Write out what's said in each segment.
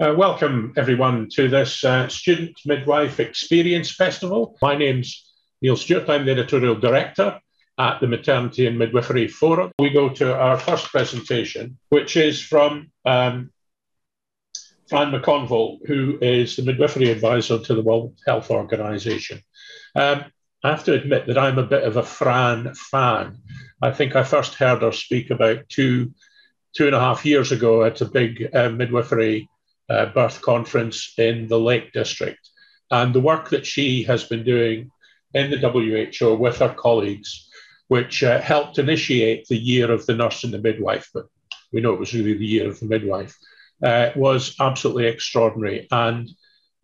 Uh, welcome, everyone, to this uh, Student Midwife Experience Festival. My name's Neil Stewart. I'm the editorial director at the Maternity and Midwifery Forum. We go to our first presentation, which is from um, Fran McConville, who is the midwifery advisor to the World Health Organization. Um, I have to admit that I'm a bit of a Fran fan. I think I first heard her speak about two, two and a half years ago at a big uh, midwifery uh, birth conference in the Lake District. And the work that she has been doing in the WHO with her colleagues, which uh, helped initiate the year of the nurse and the midwife, but we know it was really the year of the midwife, uh, was absolutely extraordinary. And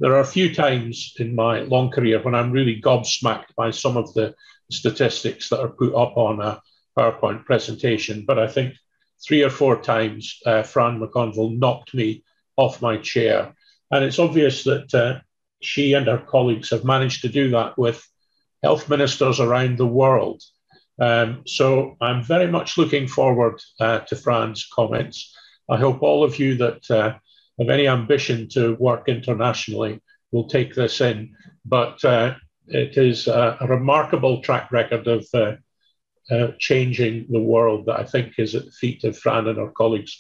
there are a few times in my long career when I'm really gobsmacked by some of the statistics that are put up on a PowerPoint presentation. But I think three or four times uh, Fran McConville knocked me off my chair. And it's obvious that uh, she and her colleagues have managed to do that with health ministers around the world. Um, so I'm very much looking forward uh, to Fran's comments. I hope all of you that uh, have any ambition to work internationally will take this in. But uh, it is a, remarkable track record of uh, uh, changing the world that I think is at the feet of Fran and her colleagues.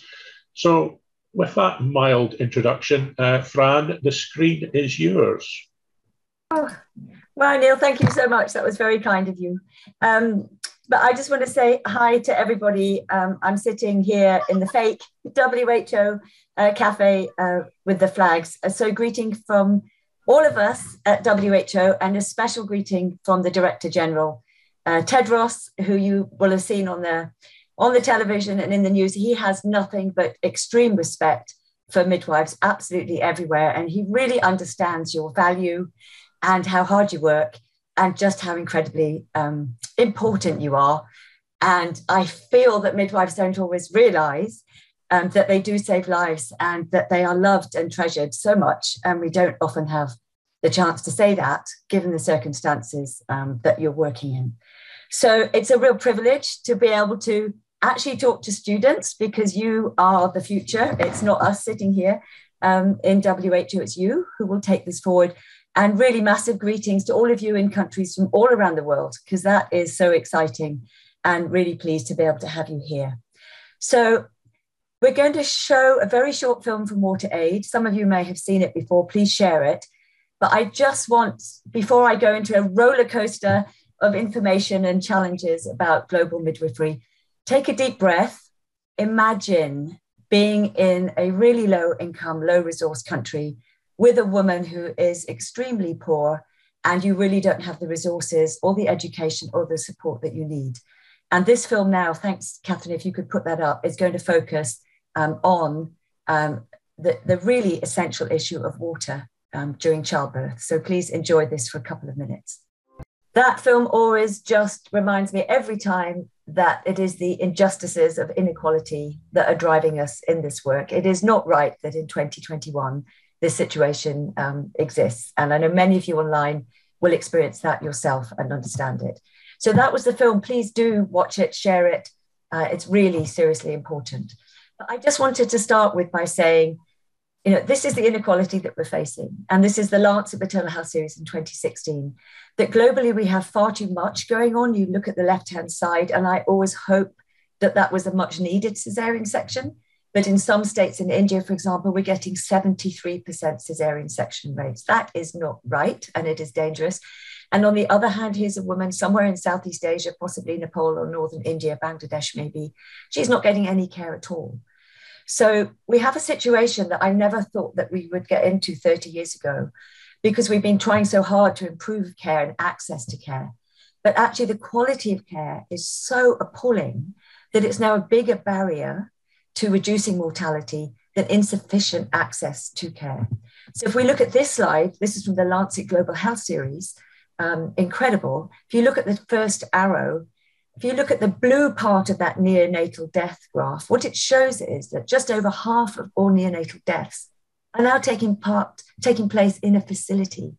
So with that mild introduction, uh, Fran, the screen is yours. Oh, well, Neil, thank you so much. That was very kind of you. Um, but I just want to say hi to everybody. Um, I'm sitting here in the fake WHO uh, cafe uh, with the flags. So, greeting from all of us at WHO and a special greeting from the Director General, uh, Tedros, who you will have seen on the on the television and in the news, he has nothing but extreme respect for midwives absolutely everywhere. And he really understands your value and how hard you work and just how incredibly um, important you are. And I feel that midwives don't always realize um, that they do save lives and that they are loved and treasured so much. And we don't often have the chance to say that given the circumstances um, that you're working in. So it's a real privilege to be able to actually talk to students because you are the future. It's not us sitting here um, in WHO, it's you who will take this forward. And really massive greetings to all of you in countries from all around the world, because that is so exciting and really pleased to be able to have you here. So, we're going to show a very short film from WaterAid. Some of you may have seen it before, please share it. But I just want, before I go into a roller coaster of information and challenges about global midwifery, Take a deep breath. Imagine being in a really low income, low resource country with a woman who is extremely poor and you really don't have the resources or the education or the support that you need. And this film now, thanks, Catherine, if you could put that up, is going to focus um, on um, the, the really essential issue of water um, during childbirth. So please enjoy this for a couple of minutes. That film always just reminds me every time that it is the injustices of inequality that are driving us in this work. It is not right that in 2021 this situation um, exists. And I know many of you online will experience that yourself and understand it. So that was the film. Please do watch it, share it. Uh, it's really seriously important. But I just wanted to start with by saying, you know, this is the inequality that we're facing. And this is the Lancet Maternal Health Series in 2016 that globally we have far too much going on. You look at the left hand side, and I always hope that that was a much needed cesarean section. But in some states in India, for example, we're getting 73% cesarean section rates. That is not right and it is dangerous. And on the other hand, here's a woman somewhere in Southeast Asia, possibly Nepal or Northern India, Bangladesh, maybe. She's not getting any care at all. So we have a situation that I never thought that we would get into 30 years ago, because we've been trying so hard to improve care and access to care. But actually, the quality of care is so appalling that it's now a bigger barrier to reducing mortality than insufficient access to care. So, if we look at this slide, this is from the Lancet Global Health Series, um, incredible. If you look at the first arrow, if you look at the blue part of that neonatal death graph, what it shows is that just over half of all neonatal deaths are now taking part taking place in a facility.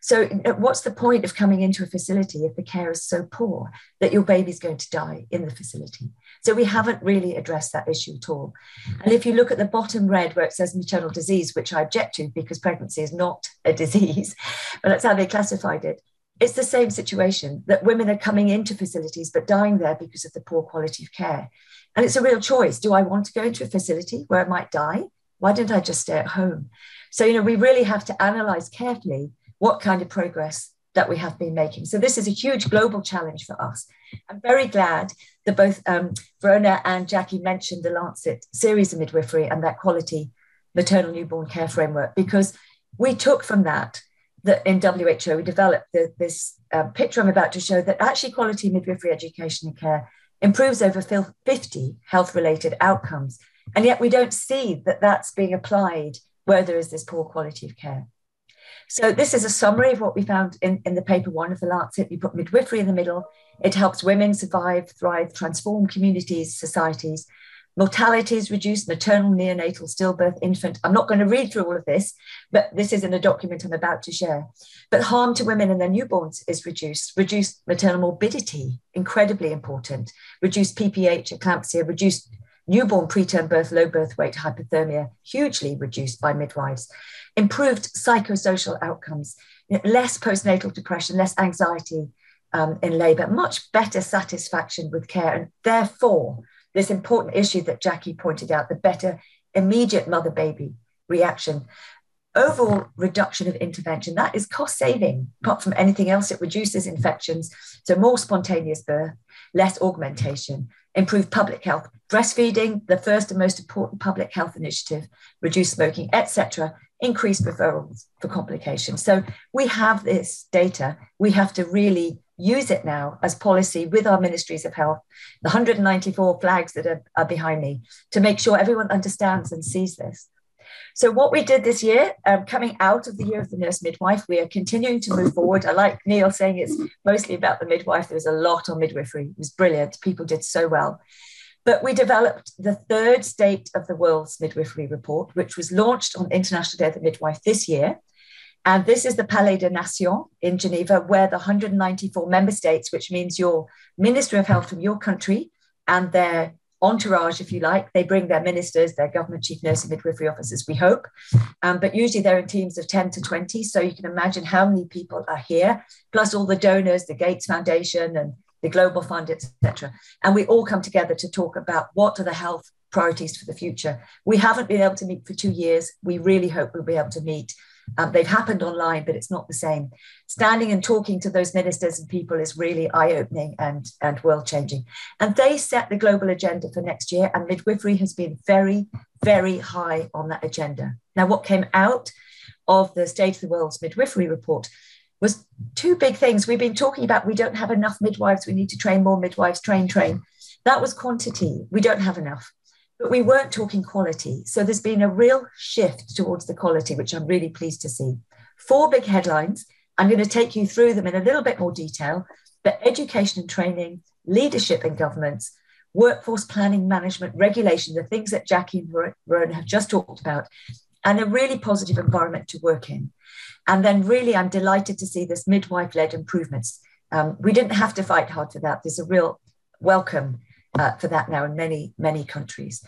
So, uh, what's the point of coming into a facility if the care is so poor that your baby's going to die in the facility? So, we haven't really addressed that issue at all. And if you look at the bottom red where it says maternal disease, which I object to because pregnancy is not a disease, but that's how they classified it, it's the same situation that women are coming into facilities but dying there because of the poor quality of care. And it's a real choice. Do I want to go into a facility where I might die? Why don't I just stay at home? So, you know, we really have to analyze carefully what kind of progress that we have been making. So, this is a huge global challenge for us. I'm very glad that both um, Verona and Jackie mentioned the Lancet series of midwifery and that quality maternal newborn care framework because we took from that that in WHO we developed the, this uh, picture I'm about to show that actually quality midwifery education and care improves over 50 health related outcomes. And yet we don't see that that's being applied where there is this poor quality of care. So this is a summary of what we found in, in the paper one of the Lancet. We put midwifery in the middle. It helps women survive, thrive, transform communities, societies. Mortality is reduced, maternal, neonatal, stillbirth, infant. I'm not going to read through all of this, but this is in a document I'm about to share. But harm to women and their newborns is reduced, reduced maternal morbidity, incredibly important, reduced PPH, eclampsia, reduced newborn preterm birth, low birth weight, hypothermia, hugely reduced by midwives, improved psychosocial outcomes, less postnatal depression, less anxiety um, in labour, much better satisfaction with care, and therefore, this important issue that Jackie pointed out the better immediate mother baby reaction. Overall reduction of intervention, that is cost saving. Apart from anything else, it reduces infections. So, more spontaneous birth, less augmentation, improve public health, breastfeeding, the first and most important public health initiative, reduce smoking, etc., increase referrals for complications. So we have this data. We have to really use it now as policy with our ministries of health, the 194 flags that are, are behind me, to make sure everyone understands and sees this. So, what we did this year, um, coming out of the year of the nurse midwife, we are continuing to move forward. I like Neil saying it's mostly about the midwife. There was a lot on midwifery, it was brilliant. People did so well. But we developed the third state of the world's midwifery report, which was launched on International Day of the Midwife this year. And this is the Palais des Nations in Geneva, where the 194 member states, which means your Ministry of Health from your country and their entourage, if you like. They bring their ministers, their government chief nurse and midwifery officers, we hope. Um, but usually they're in teams of 10 to 20. So you can imagine how many people are here, plus all the donors, the Gates Foundation and the Global Fund, etc. And we all come together to talk about what are the health priorities for the future. We haven't been able to meet for two years. We really hope we'll be able to meet um, they've happened online, but it's not the same. Standing and talking to those ministers and people is really eye opening and, and world changing. And they set the global agenda for next year, and midwifery has been very, very high on that agenda. Now, what came out of the State of the World's Midwifery report was two big things. We've been talking about we don't have enough midwives, we need to train more midwives, train, train. That was quantity. We don't have enough but we weren't talking quality. So there's been a real shift towards the quality, which I'm really pleased to see. Four big headlines. I'm going to take you through them in a little bit more detail. But education and training, leadership in governments, workforce planning, management, regulation, the things that Jackie and Verona have just talked about, and a really positive environment to work in. And then, really, I'm delighted to see this midwife led improvements. Um, we didn't have to fight hard for that. There's a real welcome uh, for that now in many, many countries.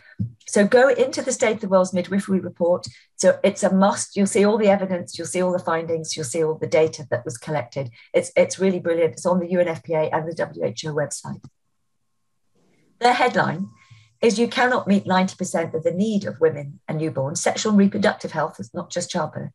So go into the State of the World's Midwifery Report. So it's a must. You'll see all the evidence, you'll see all the findings, you'll see all the data that was collected. It's, it's really brilliant. It's on the UNFPA and the WHO website. Their headline is you cannot meet 90% of the need of women and newborns. Sexual and reproductive health is not just childbirth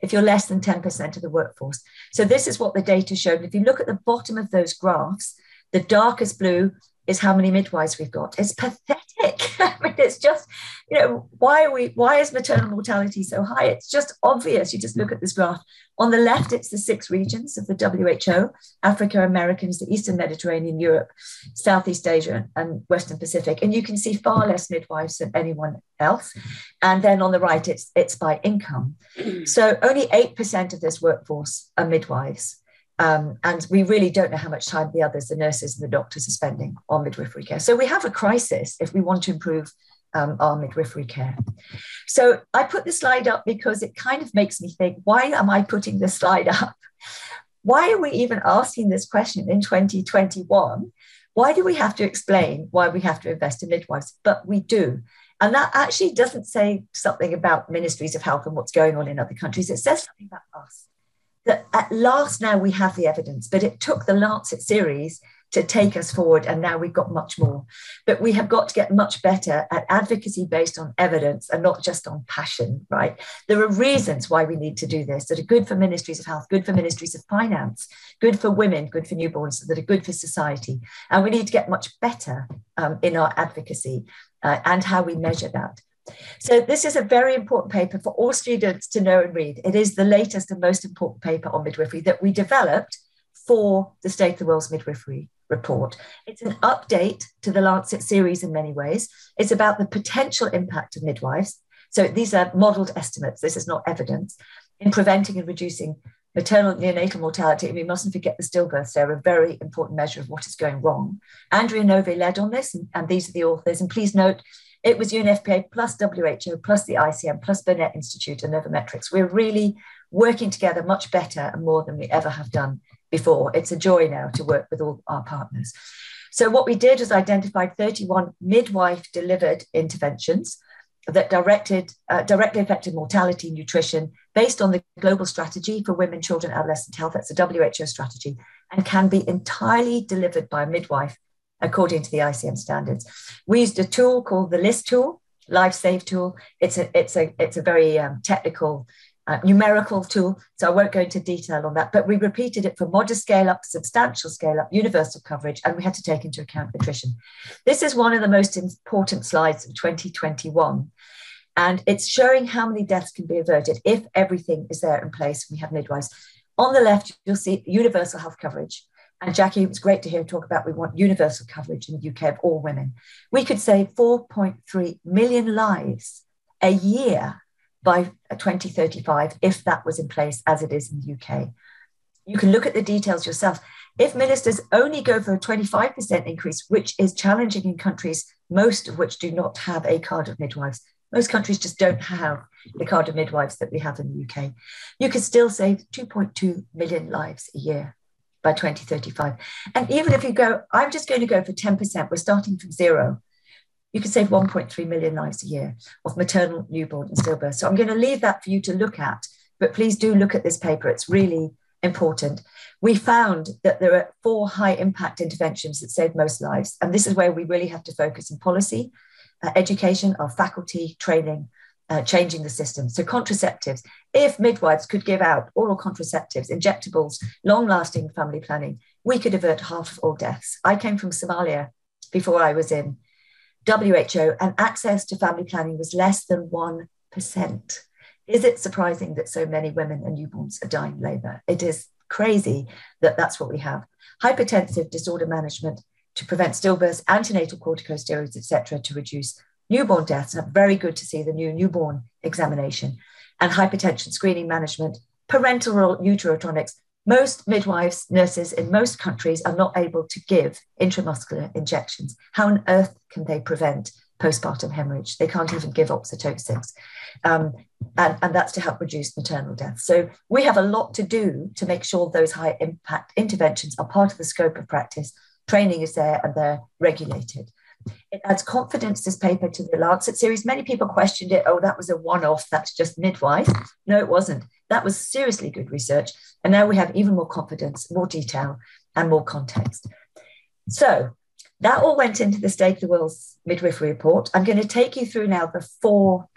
if you're less than 10% of the workforce. So this is what the data showed. If you look at the bottom of those graphs, the darkest blue is how many midwives we've got. It's pathetic. I mean, it's just, you know, why are we, why is maternal mortality so high? It's just obvious. You just look at this graph. On the left, it's the six regions of the WHO Africa, Americas, the Eastern Mediterranean, Europe, Southeast Asia, and Western Pacific. And you can see far less midwives than anyone else. And then on the right, it's, it's by income. Mm. So only 8% of this workforce are midwives. Um, and we really don't know how much time the others, the nurses and the doctors, are spending on midwifery care. So we have a crisis if we want to improve um, our midwifery care. So I put the slide up because it kind of makes me think why am I putting this slide up? Why are we even asking this question in 2021? Why do we have to explain why we have to invest in midwives? But we do. And that actually doesn't say something about ministries of health and what's going on in other countries. It says something about us. That at last now we have the evidence, but it took the Lancet series to take us forward. And now we've got much more. But we have got to get much better at advocacy based on evidence and not just on passion, right? There are reasons why we need to do this that are good for ministries of health, good for ministries of finance, good for women, good for newborns, that are good for society. And we need to get much better um, in our advocacy uh, and how we measure that. So, this is a very important paper for all students to know and read. It is the latest and most important paper on midwifery that we developed for the State of the World's Midwifery report. It's an update to the Lancet series in many ways. It's about the potential impact of midwives. So these are modeled estimates, this is not evidence, in preventing and reducing maternal neonatal mortality. And we mustn't forget the stillbirths, they're a very important measure of what is going wrong. Andrea Nove led on this, and, and these are the authors. And please note, it was UNFPA plus WHO plus the ICM plus Burnet Institute and Novametrics. We're really working together much better and more than we ever have done before. It's a joy now to work with all our partners. So, what we did was identified 31 midwife delivered interventions that directed, uh, directly affected mortality, nutrition, based on the global strategy for women, children, adolescent health. That's a WHO strategy, and can be entirely delivered by a midwife according to the ICM standards. We used a tool called the LIST tool, Lives Saved tool. It's a it's a it's a very um, technical uh, numerical tool. So I won't go into detail on that, but we repeated it for modest scale up, substantial scale up, universal coverage, and we had to take into account attrition. This is one of the most important slides of 2021. And it's showing how many deaths can be averted if everything is there in place. We have midwives. On the left, you'll see universal health coverage. And Jackie, it was great to hear talk about we want universal coverage in the UK of all women. We could save 4.3 million lives a year by 2035 if that was in place as it is in the UK. You can look at the details yourself. If ministers only go for a 25% increase, which is challenging in countries, most of which do not have a cadre of midwives, most countries just don't have the cadre of midwives that we have in the UK, you could still save 2.2 million lives a year by 2035. And even if you go, I'm just going to go for 10%, we're starting from zero you can save 1.3 million lives a year of maternal, newborn, and stillbirth. So I'm going to leave that for you to look at, but please do look at this paper. It's really important. We found that there are four high impact interventions that save most lives. And this is where we really have to focus in policy, uh, education, our faculty, training, uh, changing the system. So, contraceptives, if midwives could give out oral contraceptives, injectables, long lasting family planning, we could avert half of all deaths. I came from Somalia before I was in WHO, and access to family planning was less than 1%. Is it surprising that so many women and newborns are dying in labour? It is crazy that that's what we have. Hypertensive disorder management to prevent stillbirths, antenatal corticosteroids, etc., to reduce newborn deaths. are very good to see the new newborn examination and hypertension screening management, parenteral uterotonics, most midwives, nurses in most countries are not able to give intramuscular injections. How on earth can they prevent postpartum hemorrhage? They can't even give oxytocin. Um, and, and that's to help reduce maternal death. So we have a lot to do to make sure those high impact interventions are part of the scope of practice. Training is there and they're regulated. It adds confidence, this paper, to the Lancet series. Many people questioned it. Oh, that was a one off. That's just midwife. No, it wasn't. That was seriously good research. And now we have even more confidence, more detail, and more context. So that all went into the State of the World's Midwifery Report. I'm going to take you through now the four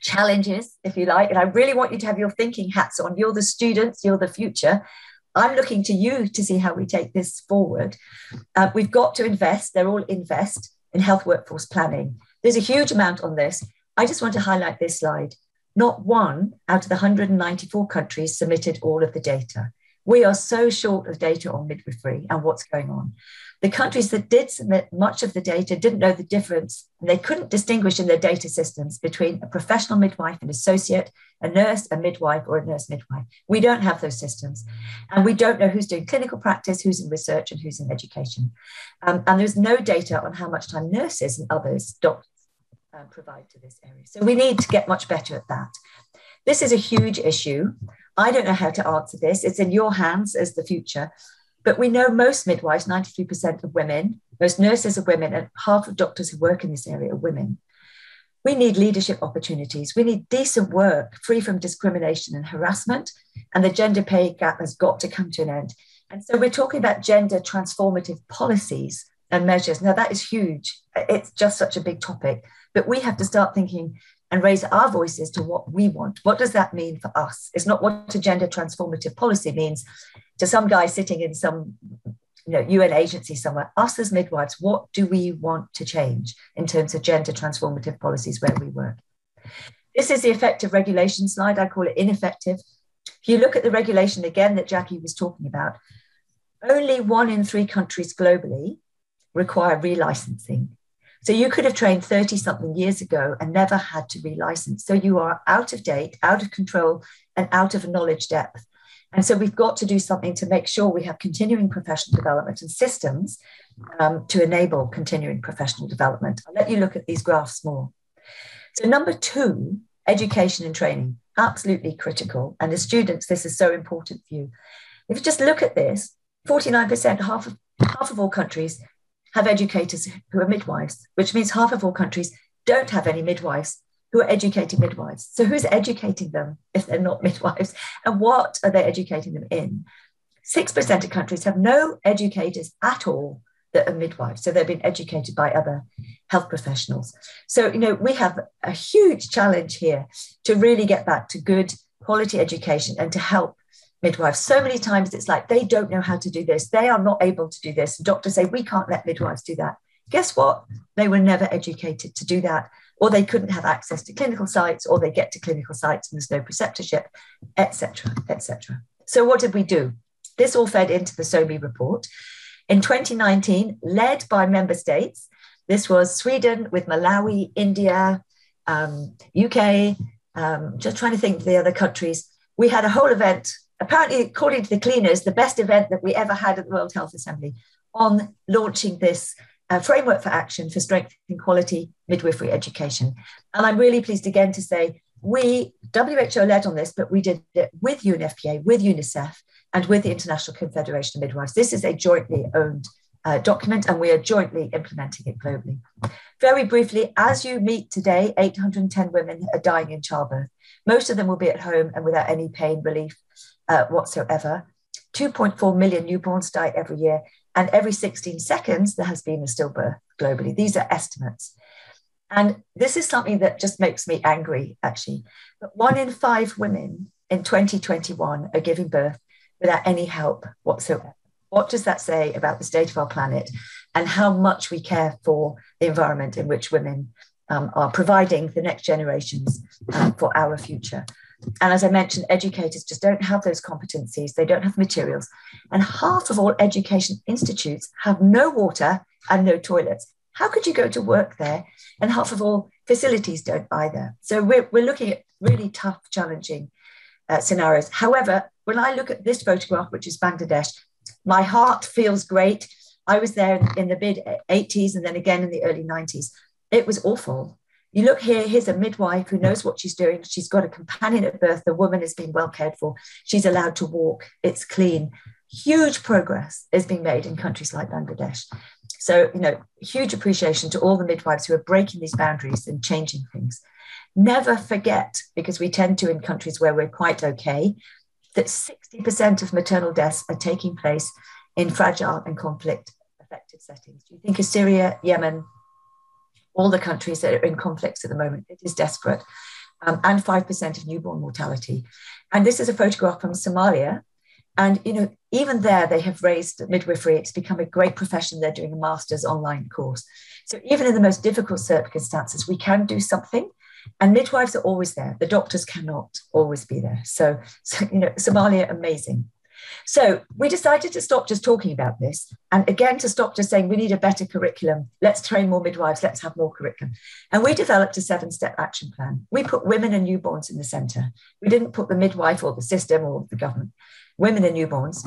challenges, if you like. And I really want you to have your thinking hats on. You're the students, you're the future. I'm looking to you to see how we take this forward. Uh, we've got to invest, they're all invest in health workforce planning. There's a huge amount on this. I just want to highlight this slide. Not one out of the 194 countries submitted all of the data. We are so short of data on midwifery and what's going on. The countries that did submit much of the data didn't know the difference, and they couldn't distinguish in their data systems between a professional midwife and associate, a nurse, a midwife, or a nurse midwife. We don't have those systems. And we don't know who's doing clinical practice, who's in research, and who's in education. Um, and there's no data on how much time nurses and others, doctors, uh, provide to this area. So we need to get much better at that. This is a huge issue. I don't know how to answer this. It's in your hands as the future. But we know most midwives, 93% of women, most nurses are women, and half of doctors who work in this area are women. We need leadership opportunities. We need decent work free from discrimination and harassment. And the gender pay gap has got to come to an end. And so we're talking about gender transformative policies and measures. Now, that is huge. It's just such a big topic. But we have to start thinking and raise our voices to what we want. What does that mean for us? It's not what a gender transformative policy means to some guy sitting in some you know, UN agency somewhere. Us as midwives, what do we want to change in terms of gender transformative policies where we work? This is the effective regulation slide. I call it ineffective. If you look at the regulation again that Jackie was talking about, only one in three countries globally require relicensing. So you could have trained 30 something years ago and never had to relicense. So you are out of date, out of control, and out of knowledge depth. And so we've got to do something to make sure we have continuing professional development and systems um, to enable continuing professional development. I'll let you look at these graphs more. So, number two, education and training, absolutely critical. And the students, this is so important for you. If you just look at this, 49%, half of, half of all countries have educators who are midwives, which means half of all countries don't have any midwives who are educating midwives. So, who's educating them if they're not midwives? And what are they educating them in? 6% of countries have no educators at all that are midwives. So, they've been educated by other health professionals. So, you know, we have a huge challenge here to really get back to good quality education and to help midwives. So many times it's like they don't know how to do this. They are not able to do this. Doctors say, we can't let midwives do that. Guess what? They were never educated to do that, or they couldn't have access to clinical sites, or they get to clinical sites and there's no preceptorship, etc., etc. So what did we do? This all fed into the SoWMy report. In 2019, led by member states, this was Sweden with Malawi, India, um, UK, um, just trying to think of the other countries. We had a whole event apparently, according to the cleaners, the best event that we ever had at the World Health Assembly on launching this framework for action for strengthening quality midwifery education. And I'm really pleased again to say we, WHO led on this, but we did it with UNFPA, with UNICEF, and with the International Confederation of Midwives. This is a jointly owned uh, document, and we are jointly implementing it globally. Very briefly, as you meet today, 810 women are dying in childbirth. Most of them will be at home and without any pain relief uh, whatsoever. 2.4 million newborns die every year, and every 16 seconds there has been a stillbirth globally. These are estimates. And this is something that just makes me angry, actually. But one in five women in 2021 are giving birth without any help whatsoever. What does that say about the state of our planet and how much we care for the environment in which women um, are providing the next generations um, for our future? And as I mentioned, educators just don't have those competencies, they don't have materials. And half of all education institutes have no water and no toilets. How could you go to work there? And half of all facilities don't either. So we're, we're looking at really tough, challenging uh, scenarios. However, when I look at this photograph, which is Bangladesh, my heart feels great. I was there in the mid 80s and then again in the early 90s. It was awful. You look here, here's a midwife who knows what she's doing. She's got a companion at birth. The woman is being well cared for. She's allowed to walk. It's clean. Huge progress is being made in countries like Bangladesh. So, you know, huge appreciation to all the midwives who are breaking these boundaries and changing things. Never forget, because we tend to in countries where we're quite okay, that 60% of maternal deaths are taking place in fragile and conflict affected settings. Do you think of Syria, Yemen, all the countries that are in conflicts at the moment. It is desperate. Um, and 5% of newborn mortality. And this is a photograph from Somalia. And, you know, even there, they have raised midwifery. It's become a great profession. They're doing a master's online course. So even in the most difficult circumstances, we can do something. And midwives are always there. The doctors cannot always be there. So, so you know, Somalia, amazing. So we decided to stop just talking about this and again to stop just saying we need a better curriculum. Let's train more midwives, let's have more curriculum. And we developed a seven step action plan. We put women and newborns in the center. We didn't put the midwife or the system or the government. women and newborns.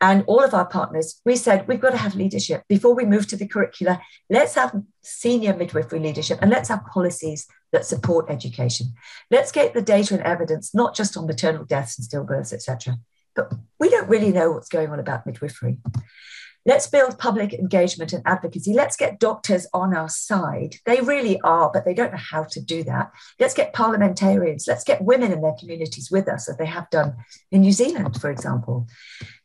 And all of our partners, we said we've got to have leadership before we move to the curricula. Let's have senior midwifery leadership and let's have policies that support education. Let's get the data and evidence, not just on maternal deaths and stillbirths, etc. But we don't really know what's going on about midwifery. Let's build public engagement and advocacy. Let's get doctors on our side. They really are, but they don't know how to do that. Let's get parliamentarians. Let's get women in their communities with us, as they have done in New Zealand, for example.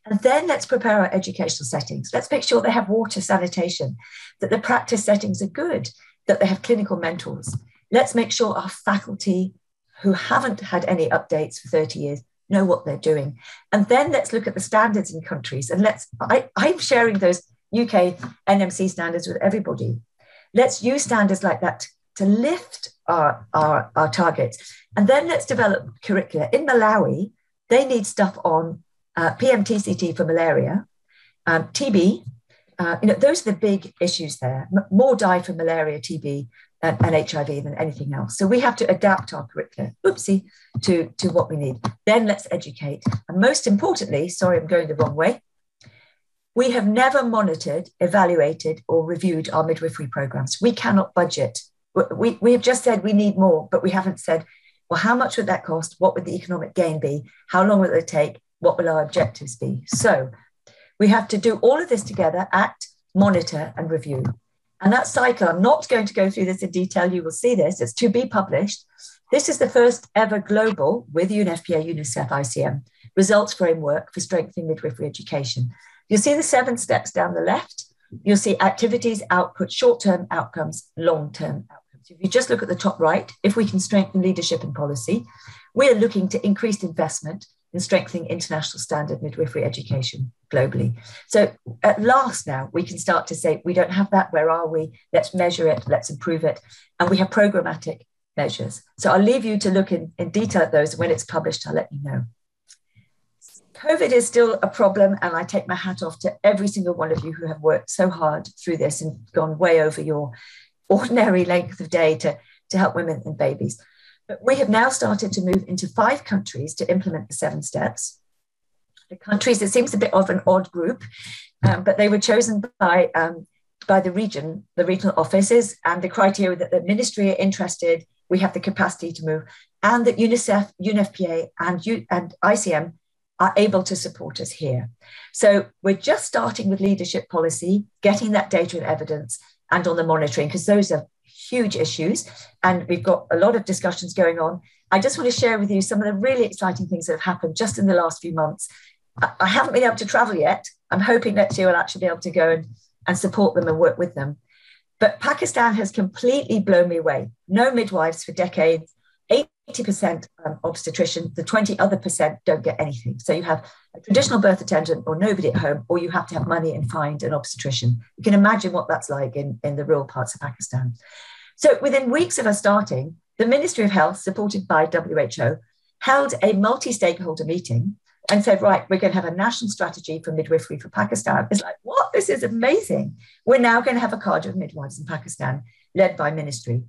And then let's prepare our educational settings. Let's make sure they have water sanitation, that the practice settings are good, that they have clinical mentors. Let's make sure our faculty who haven't had any updates for 30 years know what they're doing. And then let's look at the standards in countries. And let's, I, I'm sharing those UK NMC standards with everybody. Let's use standards like that to lift our, our, our targets. And then let's develop curricula. In Malawi, they need stuff on uh, PMTCT for malaria, um, TB. Uh, you know, those are the big issues there. M- more die from malaria, TB, Uh, and, and, HIV than anything else. So we have to adapt our curriculum, oopsie, to, to what we need. Then let's educate. And most importantly, sorry, I'm going the wrong way. We have never monitored, evaluated, or reviewed our midwifery programs. We cannot budget. We, we have just said we need more, but we haven't said, well, how much would that cost? What would the economic gain be? How long will it take? What will our objectives be? So we have to do all of this together, act, monitor, and review. And that cycle, I'm not going to go through this in detail, you will see this, it's to be published. This is the first ever global, with UNFPA, UNICEF, ICM, results framework for strengthening midwifery education. You'll see the seven steps down the left. You'll see activities, output, short term outcomes, long term outcomes. If you just look at the top right, if we can strengthen leadership and policy, we're looking to increased investment in strengthening international standard midwifery education globally. So at last now we can start to say, we don't have that, where are we? Let's measure it, let's improve it. And we have programmatic measures. So I'll leave you to look in, in detail at those. When it's published, I'll let you know. COVID is still a problem, and I take my hat off to every single one of you who have worked so hard through this and gone way over your ordinary length of day to, to help women and babies. But we have now started to move into five countries to implement the seven steps. The countries, it seems a bit of an odd group, um, but they were chosen by, um, by the region, the regional offices, and the criteria that the ministry are interested, we have the capacity to move, and that UNICEF, UNFPA, and, U, and ICM are able to support us here. So we're just starting with leadership policy, getting that data and evidence, and on the monitoring, because those are huge issues. And we've got a lot of discussions going on. I just want to share with you some of the really exciting things that have happened just in the last few months. I haven't been able to travel yet. I'm hoping next year I'll actually be able to go and, and support them and work with them. But Pakistan has completely blown me away. No midwives for decades, 80% um, obstetrician, the 20 other percent don't get anything. So you have a traditional birth attendant or nobody at home, or you have to have money and find an obstetrician. You can imagine what that's like in, in the rural parts of Pakistan. So within weeks of us starting, the Ministry of Health, supported by WHO, held a multi-stakeholder meeting and said, right, we're going to have a national strategy for midwifery for Pakistan. It's like, what? This is amazing. We're now going to have a cadre of midwives in Pakistan led by ministry.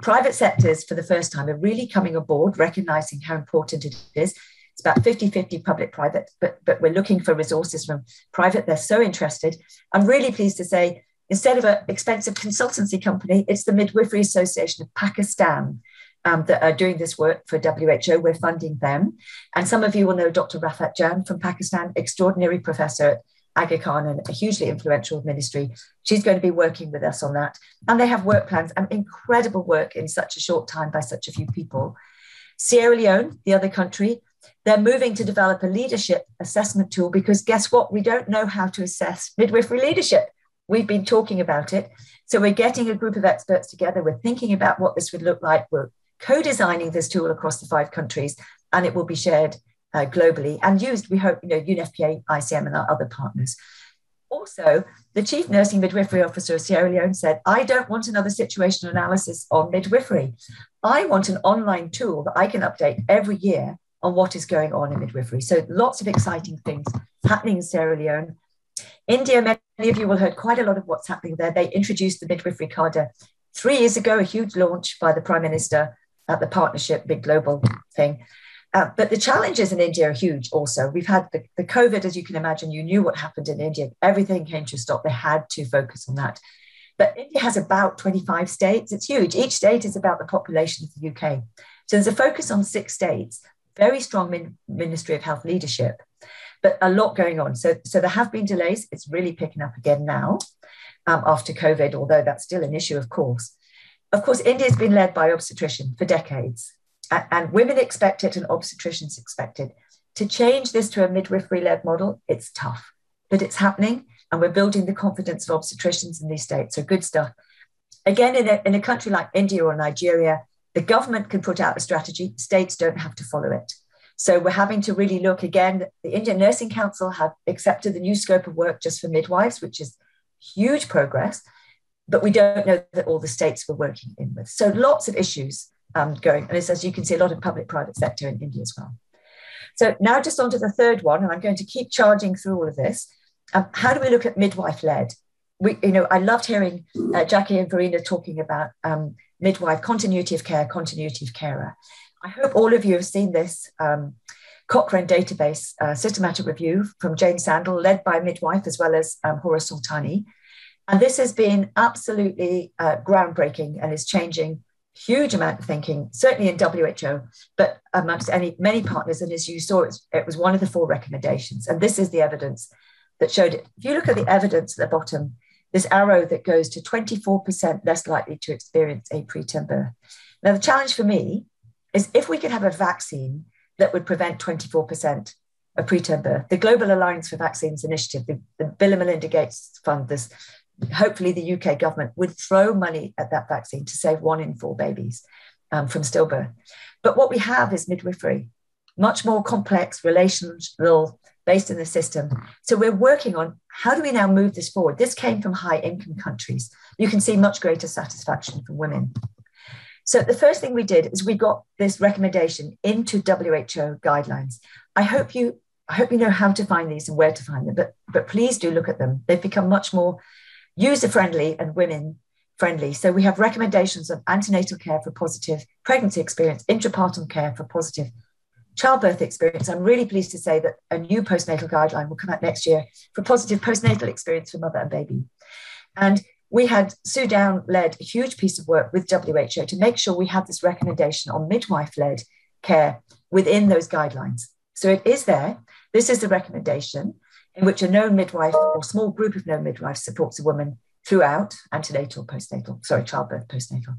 Private sectors, for the first time, are really coming aboard, recognizing how important it is. It's about 50 50 public private, but, but we're looking for resources from private. They're so interested. I'm really pleased to say instead of an expensive consultancy company, it's the Midwifery Association of Pakistan um, that are doing this work for WHO. We're funding them. And some of you will know Dr. Rafat Jan from Pakistan, extraordinary professor at Aga Khan and a hugely influential ministry. She's going to be working with us on that. And they have work plans and incredible work in such a short time by such a few people. Sierra Leone, the other country, they're moving to develop a leadership assessment tool because guess what? We don't know how to assess midwifery leadership. We've been talking about it. So we're getting a group of experts together. We're thinking about what this would look like. We're co designing this tool across the five countries, and it will be shared uh, globally and used, we hope, you know, UNFPA, ICM, and our other partners. Also, the Chief Nursing Midwifery Officer of Sierra Leone said, I don't want another situational analysis on midwifery. I want an online tool that I can update every year on what is going on in midwifery. So, lots of exciting things happening in Sierra Leone. India, many of you will heard quite a lot of what's happening there. They introduced the midwifery cadre three years ago, a huge launch by the Prime Minister at the partnership, big global thing. Uh, but the challenges in India are huge also. We've had the, the COVID, as you can imagine, you knew what happened in India. Everything came to a stop. They had to focus on that. But India has about 25 states. It's huge. Each state is about the population of the UK. So there's a focus on six states, very strong min- Ministry of Health leadership, but a lot going on. So, so there have been delays. It's really picking up again now um, after COVID, although that's still an issue, of course. Of course, India has been led by obstetrician for decades and women expect it and obstetricians expect it. To change this to a midwifery led model, it's tough, but it's happening. And we're building the confidence of obstetricians in these states. So good stuff. Again, in a, in a country like India or Nigeria, the government can put out a strategy, states don't have to follow it. So we're having to really look again. The Indian Nursing Council have accepted the new scope of work just for midwives, which is huge progress, but we don't know that all the states we're working in with. So lots of issues um, going. And as you can see, a lot of public private sector in India as well. So now just on to the third one, and I'm going to keep charging through all of this. Um, how do we look at midwife led? We, you know, I loved hearing uh, Jackie and Verena talking about um, midwife continuity of care, continuity of carer. I hope all of you have seen this um, Cochrane database uh, systematic review from Jane Sandall, led by midwife as well as um, Hora Soltani. And this has been absolutely uh, groundbreaking and is changing huge amount of thinking, certainly in WHO, but amongst any many partners. And as you saw, it was one of the four recommendations. And this is the evidence that showed it. If you look at the evidence at the bottom, this arrow that goes to 24% less likely to experience a preterm birth. Now, the challenge for me is if we could have a vaccine that would prevent 24% of preterm birth, the Global Alliance for Vaccines Initiative, the, the Bill and Melinda Gates Fund, this hopefully the UK government would throw money at that vaccine to save one in four babies um, from stillbirth. But what we have is midwifery, much more complex, relational, based in the system. So we're working on how do we now move this forward? This came from high income countries. You can see much greater satisfaction from women. So the first thing we did is we got this recommendation into WHO guidelines. I hope you I hope you know how to find these and where to find them, but but please do look at them. They've become much more user friendly and women friendly. So we have recommendations of antenatal care for positive pregnancy experience, intrapartum care for positive childbirth experience. I'm really pleased to say that a new postnatal guideline will come out next year for positive postnatal experience for mother and baby. And we had Soo Downe led a huge piece of work with WHO to make sure we had this recommendation on midwife led care within those guidelines. So it is there. This is the recommendation in which a known midwife or small group of known midwives supports a woman throughout antenatal, postnatal, sorry, childbirth, postnatal.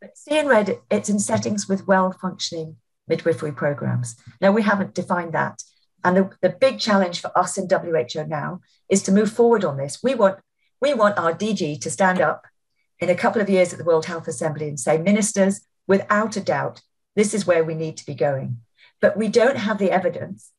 But see in red, it's in settings with well functioning midwifery programs. Now, we haven't defined that. And the, the big challenge for us in WHO now is to move forward on this. We want, we want our DG to stand up in a couple of years at the World Health Assembly and say, ministers, without a doubt, this is where we need to be going. But we don't have the evidence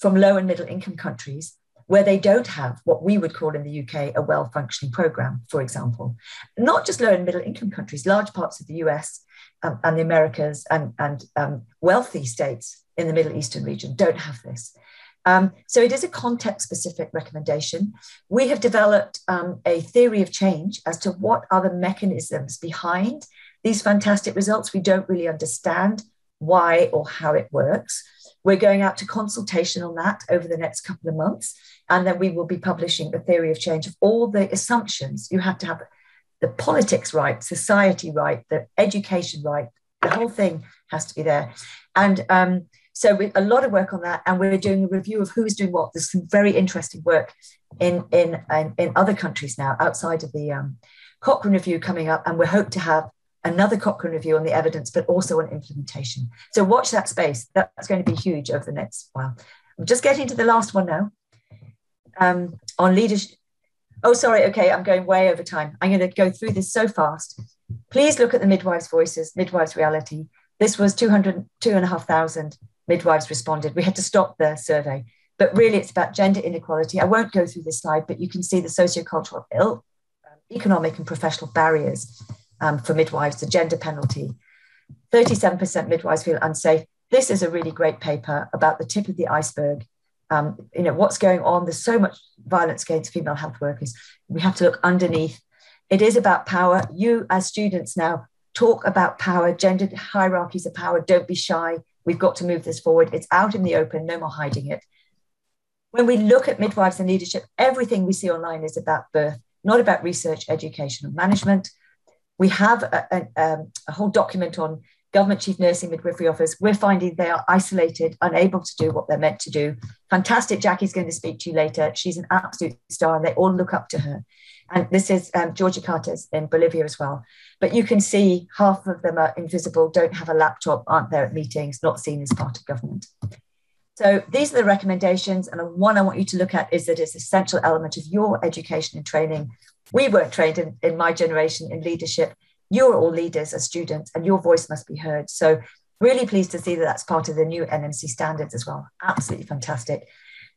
from low and middle income countries where they don't have what we would call in the UK a well functioning program, for example. Not just low and middle income countries, large parts of the US um, and the Americas and, and um, wealthy states in the Middle Eastern region don't have this. Um, so it is a context specific recommendation. We have developed um, a theory of change as to what are the mechanisms behind these fantastic results. We don't really understand why or how it works. We're going out to consultation on that over the next couple of months. And then we will be publishing the theory of change of all the assumptions. You have to have the politics right, society right, the education right, the whole thing has to be there. And um, so we, a lot of work on that, and we're doing a review of who's doing what. There's some very interesting work in in in, in other countries now outside of the um, Cochrane review coming up, and we hope to have another Cochrane review on the evidence, but also on implementation. So watch that space. That's going to be huge over the next while. I'm just getting to the last one now um, on leadership. Oh, sorry. Okay, I'm going way over time. I'm going to go through this so fast. Please look at the midwives' voices, midwives' reality. This was 200, 2,500 midwives responded. We had to stop the survey, but really it's about gender inequality. I won't go through this slide, but you can see the sociocultural, ill, um, economic, and professional barriers um, for midwives, the gender penalty. 37% midwives feel unsafe. This is a really great paper about the tip of the iceberg. Um, you know what's going on? There's so much violence against female health workers. We have to look underneath. It is about power. You as students now talk about power. Gendered hierarchies of power. Don't be shy We've got to move this forward. It's out in the open, no more hiding it. When we look at midwives and leadership, everything we see online is about birth, not about research, education, and management. We have a, a, um, a whole document on government chief nursing midwifery office. We're finding they are isolated, unable to do what they're meant to do. Fantastic. Jackie's going to speak to you later. She's an absolute star, and they all look up to her. And this is um, Georgia Carter's in Bolivia as well. But you can see half of them are invisible, don't have a laptop, aren't there at meetings, not seen as part of government. So these are the recommendations. And one I want you to look at is that it's a central element of your education and training. We weren't trained in, in my generation in leadership. You're all leaders as students, and your voice must be heard. So, really pleased to see that that's part of the new NMC standards as well. Absolutely fantastic.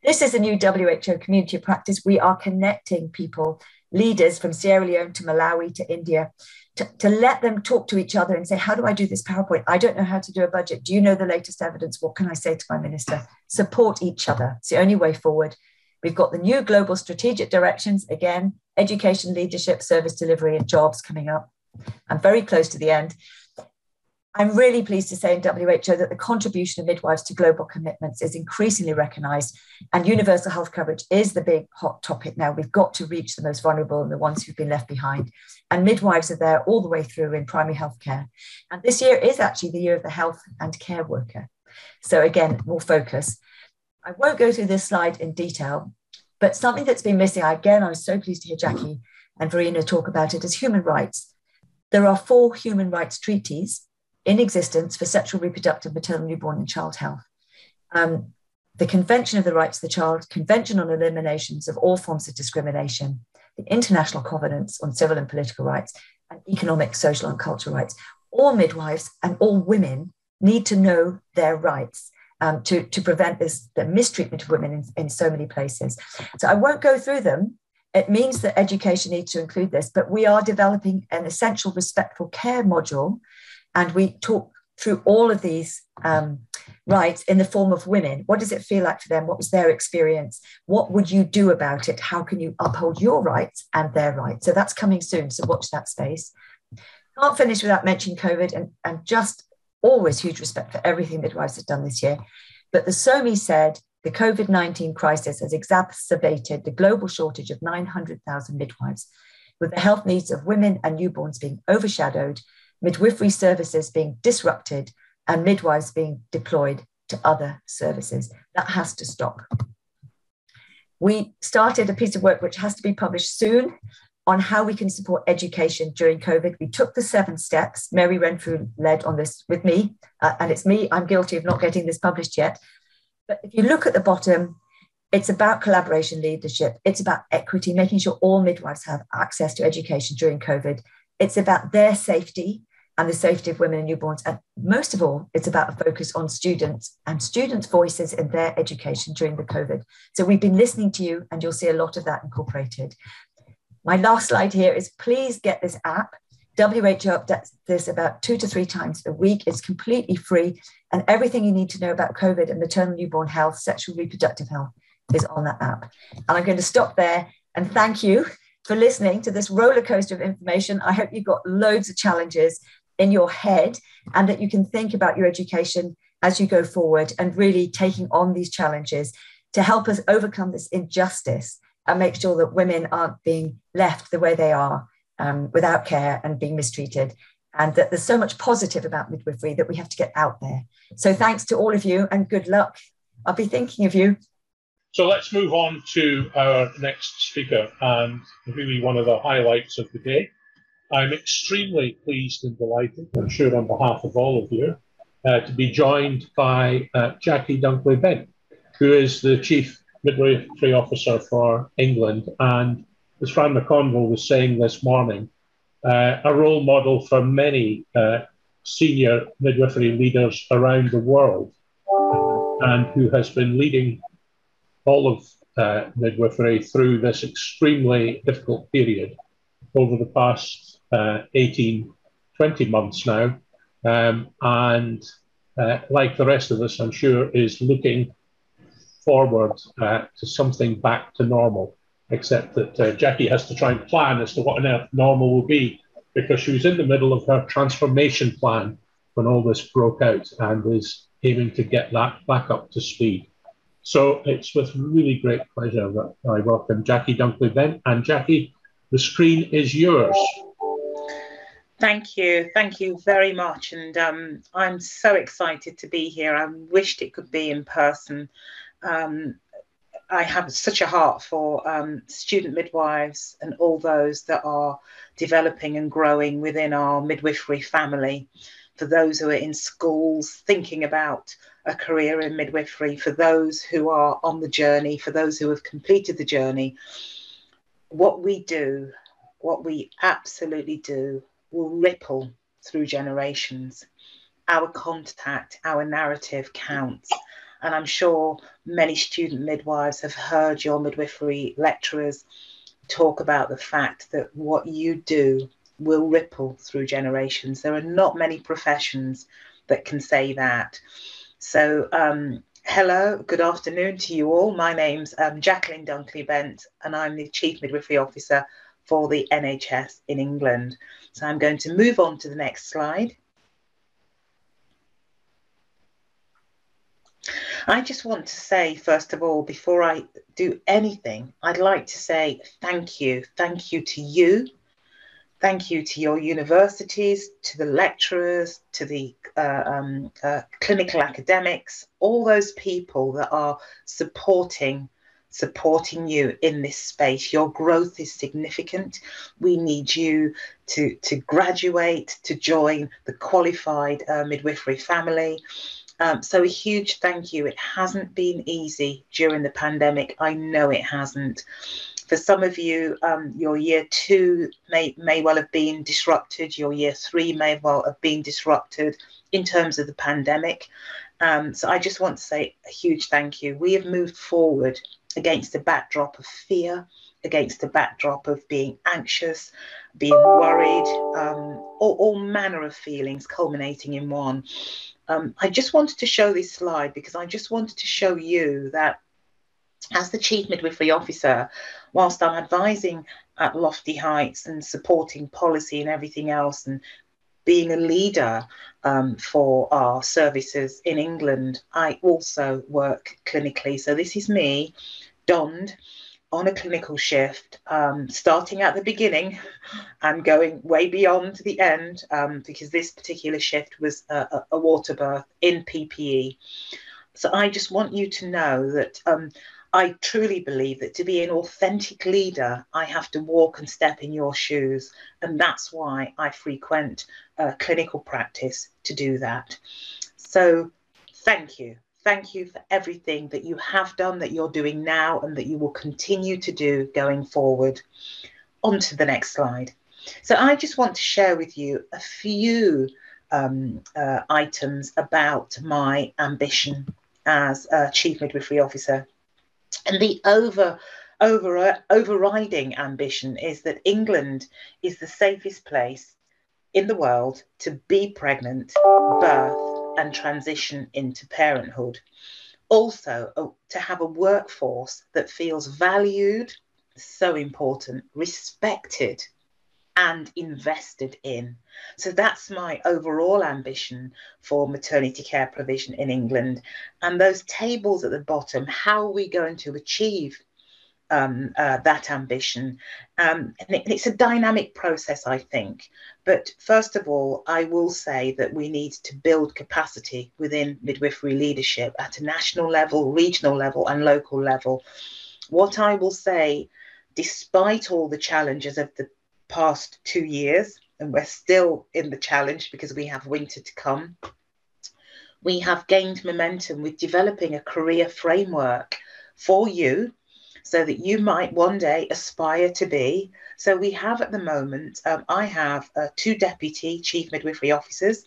This is a new WHO community of practice. We are connecting people, leaders from Sierra Leone to Malawi to India, to, to let them talk to each other and say, How do I do this PowerPoint? I don't know how to do a budget. Do you know the latest evidence? What can I say to my minister? Support each other. It's the only way forward. We've got the new global strategic directions again, education, leadership, service delivery, and jobs coming up. I'm very close to the end. I'm really pleased to say in WHO that the contribution of midwives to global commitments is increasingly recognised, and universal health coverage is the big hot topic now. We've got to reach the most vulnerable and the ones who've been left behind. And midwives are there all the way through in primary health care. And this year is actually the year of the health and care worker. So, again, more focus. I won't go through this slide in detail, but something that's been missing, again, I was so pleased to hear Jackie and Verena talk about it, is human rights. There are four human rights treaties in existence for sexual, reproductive, maternal, newborn, and child health. Um, the Convention of the Rights of the Child, Convention on Eliminations of All Forms of Discrimination, the International Covenants on Civil and Political Rights, and Economic, Social, and Cultural Rights. All midwives and all women need to know their rights um, to, to prevent this the mistreatment of women in, in so many places. So I won't go through them. It means that education needs to include this, but we are developing an essential respectful care module and we talk through all of these um, rights in the form of women. What does it feel like for them? What was their experience? What would you do about it? How can you uphold your rights and their rights? So that's coming soon. So watch that space. Can't finish without mentioning COVID and, and just always huge respect for everything midwives have done this year. But the SoWMy said the COVID 19 crisis has exacerbated the global shortage of 900,000 midwives, with the health needs of women and newborns being overshadowed midwifery services being disrupted and midwives being deployed to other services. That has to stop. We started a piece of work which has to be published soon on how we can support education during COVID. We took the seven steps. Mary Renfrew led on this with me, uh, and it's me. I'm guilty of not getting this published yet. But if you look at the bottom, it's about collaboration leadership. It's about equity, making sure all midwives have access to education during COVID. It's about their safety and the safety of women and newborns. And most of all, it's about a focus on students and students' voices in their education during the COVID. So we've been listening to you, and you'll see a lot of that incorporated. My last slide here is please get this app. WHO updates this about two to three times a week. It's completely free, and everything you need to know about COVID and maternal newborn health, sexual reproductive health is on that app. And I'm going to stop there and thank you for listening to this roller coaster of information. I hope you've got loads of challenges in your head and that you can think about your education as you go forward and really taking on these challenges to help us overcome this injustice and make sure that women aren't being left the way they are um, without care and being mistreated. And that there's so much positive about midwifery that we have to get out there. So thanks to all of you and good luck. I'll be thinking of you. So let's move on to our next speaker and really one of the highlights of the day. I'm extremely pleased and delighted, I'm sure on behalf of all of you, uh, to be joined by uh, Jackie Dunkley Bent, who is the Chief Midwifery Officer for England. And as Fran McConville was saying this morning, a role model for many uh, senior midwifery leaders around the world, and who has been leading all of uh, midwifery through this extremely difficult period over the past uh, 18, 20 months now. Um, and uh, like the rest of us, I'm sure, is looking forward uh, to something back to normal, except that uh, Jackie has to try and plan as to what on earth normal will be because she was in the middle of her transformation plan when all this broke out and is aiming to get that back up to speed. So it's with really great pleasure that I welcome Jackie Dunkley Bent. And Jackie, the screen is yours. Thank you. Thank you very much. And um, I'm so excited to be here. I wished it could be in person. Um, I have such a heart for um, student midwives and all those that are developing and growing within our midwifery family. For those who are in schools thinking about a career in midwifery, for those who are on the journey, for those who have completed the journey, what we do, what we absolutely do, will ripple through generations. Our contact, our narrative counts. And I'm sure many student midwives have heard your midwifery lecturers talk about the fact that what you do will ripple through generations. There are not many professions that can say that. So, um, hello, good afternoon to you all. My name's um, Jacqueline Dunkley Bent, and I'm the Chief Midwifery Officer for the NHS in England. So I'm going to move on to the next slide. I just want to say, first of all, before I do anything, I'd like to say thank you. Thank you to you. Thank you to your universities, to the lecturers, to the uh, um, uh, clinical academics, all those people that are supporting supporting you in this space. Your growth is significant. We need you to, to graduate, to join the qualified uh, midwifery family. Um, so, a huge thank you. It hasn't been easy during the pandemic. I know it hasn't. For some of you, um, your year two may, may well have been disrupted, your year three may well have been disrupted in terms of the pandemic. Um, so, I just want to say a huge thank you. We have moved forward against a backdrop of fear, against a backdrop of being anxious, being worried, um, all, all, manner of feelings culminating in one. Um, I just wanted to show this slide because I just wanted to show you that as the Chief Midwifery Officer, whilst I'm advising at Lofty Heights and supporting policy and everything else and being a leader um, for our services in England, I also work clinically. So this is me donned on a clinical shift, um, starting at the beginning and going way beyond the end, um, because this particular shift was a, a, water birth in PPE. So I just want you to know that um, I truly believe that to be an authentic leader, I have to walk and step in your shoes. And that's why I frequent uh, clinical practice to do that. So thank you thank you for everything that you have done, that you're doing now, and that you will continue to do going forward. On to the next slide. So, I just want to share with you a few um, uh, items about my ambition as a Chief Midwifery Officer. And the over, over, uh, overriding ambition is that England is the safest place in the world to be pregnant, birth, and transition into parenthood. Also, uh, to have a workforce that feels valued, so important, respected, and invested in. So that's my overall ambition for maternity care provision in England. And those tables at the bottom, how are we going to achieve um, uh, that ambition. Um, and, it, it's a dynamic process, I think. But first of all, I will say that we need to build capacity within midwifery leadership at a national level, regional level, and local level. What I will say, despite all the challenges of the past two years, and we're still in the challenge because we have winter to come, we have gained momentum with developing a career framework for you so that you might one day aspire to be. So we have at the moment, um, I have uh, two deputy chief midwifery officers.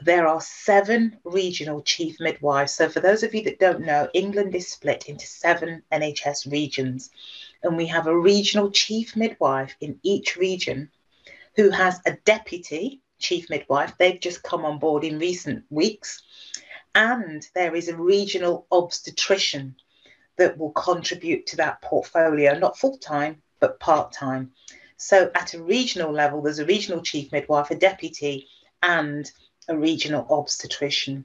There are seven regional chief midwives. So for those of you that don't know, England is split into seven NHS regions. And we have a regional chief midwife in each region who has a deputy chief midwife. They've just come on board in recent weeks. And there is a regional obstetrician that will contribute to that portfolio, not full time, but part time. So at a regional level, there's a regional chief midwife, a deputy, and a regional obstetrician.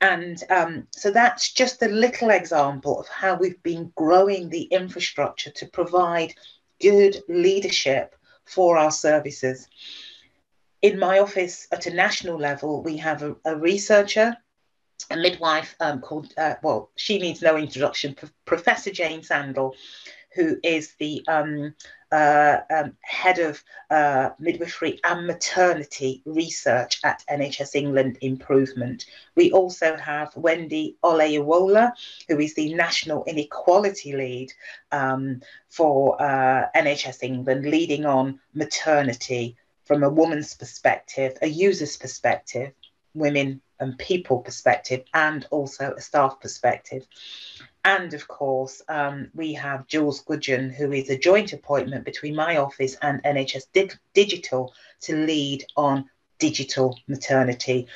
And um, so that's just a little example of how we've been growing the infrastructure to provide good leadership for our services. In my office at a national level, we have a, a researcher, a midwife um, called, uh, well, she needs no introduction, P- Professor Jane Sandall, who is the um, uh, um, head of uh, midwifery and maternity research at NHS England Improvement. We also have Wendy Olayiwola, who is the national inequality lead um, for uh, NHS England, leading on maternity from a woman's perspective, a user's perspective, women and people perspective, and also a staff perspective. And of course, um, we have Jules Gudgeon, who is a joint appointment between my office and NHS Di- Digital to lead on digital maternity.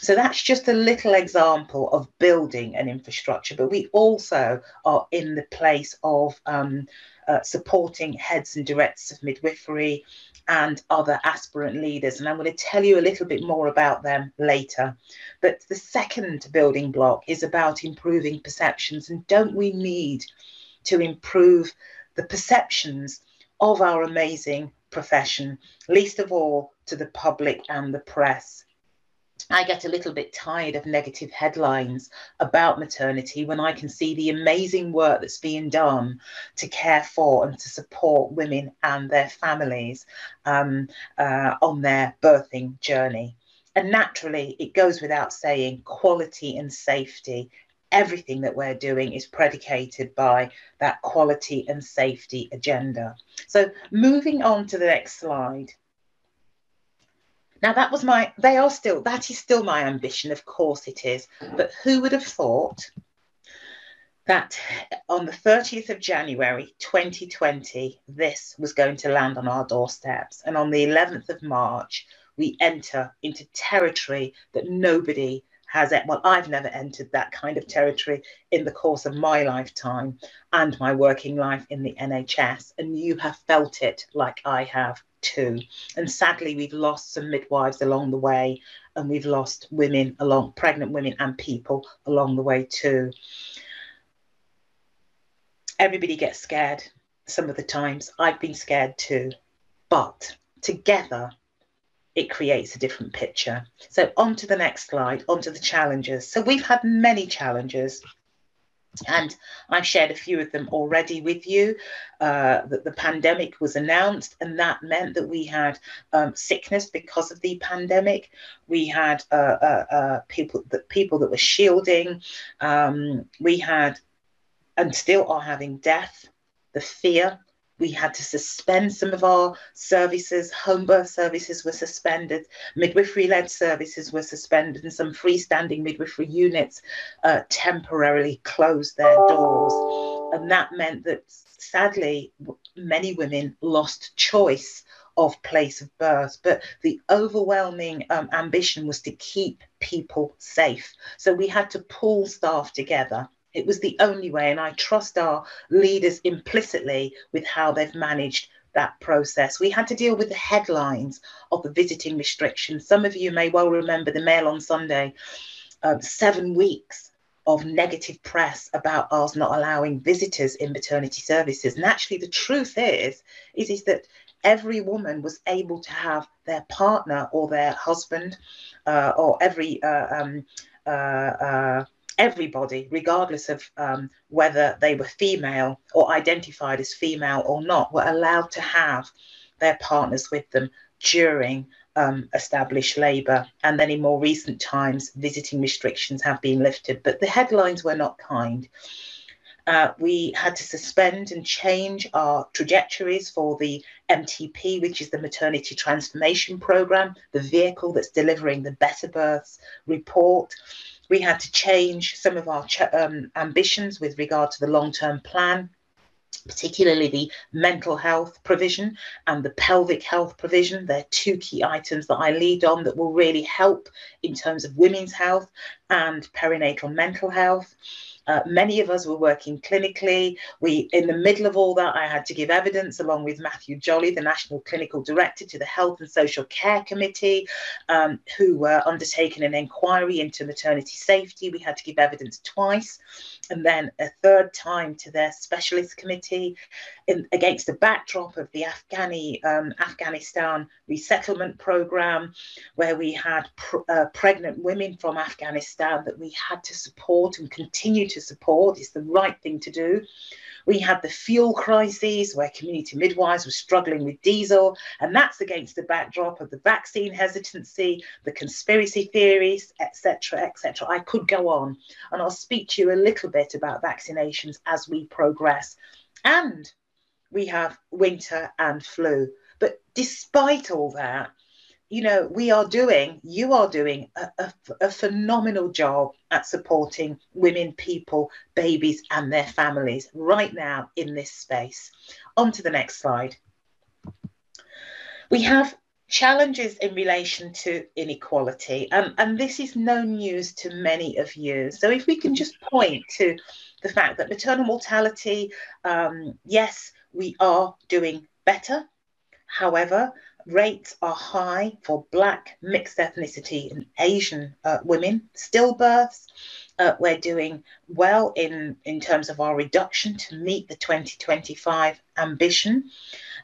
So that's just a little example of building an infrastructure, but we also are in the place of um, uh, supporting heads and directors of midwifery and other aspirant leaders. And I'm going to tell you a little bit more about them later. But the second building block is about improving perceptions. And don't we need to improve the perceptions of our amazing profession, least of all to the public and the press? I get a little bit tired of negative headlines about maternity when I can see the amazing work that's being done to care for and to support women and their families um, uh, on their birthing journey. And naturally, it goes without saying quality and safety. Everything that we're doing is predicated by that quality and safety agenda. So, moving on to the next slide. Now that was my, they are still, that is still my ambition, of course it is. But who would have thought that on the 30th of January 2020, this was going to land on our doorsteps. And on the 11th of March, we enter into territory that nobody has, well, I've never entered that kind of territory in the course of my lifetime and my working life in the NHS. And you have felt it like I have too. And sadly, we've lost some midwives along the way, and we've lost women along, pregnant women and people along the way too. Everybody gets scared some of the times. I've been scared too. But together, it creates a different picture. So, on to the next slide, on to the challenges. So, we've had many challenges and I've shared a few of them already with you. Uh, that the pandemic was announced, and that meant that we had um, sickness because of the pandemic. We had uh, uh, uh people that people that were shielding. Um, we had, and still are having death, the fear we had to suspend some of our services. Home birth services were suspended. Midwifery led services were suspended, and some freestanding midwifery units uh, temporarily closed their doors. And that meant that sadly, many women lost choice of place of birth, but the overwhelming um, ambition was to keep people safe. So we had to pull staff together it was the only way, and I trust our leaders implicitly with how they've managed that process. We had to deal with the headlines of the visiting restrictions. Some of you may well remember the Mail on Sunday, um, seven weeks of negative press about us not allowing visitors in maternity services. And actually, the truth is, is, is that every woman was able to have their partner or their husband uh, or every uh, um, uh, uh everybody, regardless of um, whether they were female or identified as female or not, were allowed to have their partners with them during um, established labour. And then in more recent times, visiting restrictions have been lifted, but the headlines were not kind. Uh, we had to suspend and change our trajectories for the MTP, which is the Maternity Transformation Programme, the vehicle that's delivering the Better Births report we had to change some of our ch- um, ambitions with regard to the long term plan, particularly the mental health provision and the pelvic health provision. They're two key items that I lead on that will really help in terms of women's health and perinatal mental health. Uh, many of us were working clinically. We, in the middle of all that, I had to give evidence along with Matthew Jolly, the National Clinical Director, to the Health and Social Care Committee, um, who were undertaking an inquiry into maternity safety. We had to give evidence twice, and then a third time to their specialist committee, in, against the backdrop of the Afghani um, Afghanistan resettlement program, where we had pr- uh, pregnant women from Afghanistan that we had to support and continue to support. It's the right thing to do. We had the fuel crises where community midwives were struggling with diesel, and that's against the backdrop of the vaccine hesitancy, the conspiracy theories, etc., etc. I could go on, and I'll speak to you a little bit about vaccinations as we progress. And we have winter and flu. But despite all that, you know, we are doing, you are doing a, a, a, phenomenal job at supporting women, people, babies, and their families right now in this space. On to the next slide. We have challenges in relation to inequality, um, and this is no news to many of you. So, if we can just point to the fact that maternal mortality, um, yes, we are doing better. However, rates are high for Black, mixed ethnicity, and Asian uh, women. Stillbirths, uh, we're doing well in, in terms of our reduction to meet the 2025 ambition,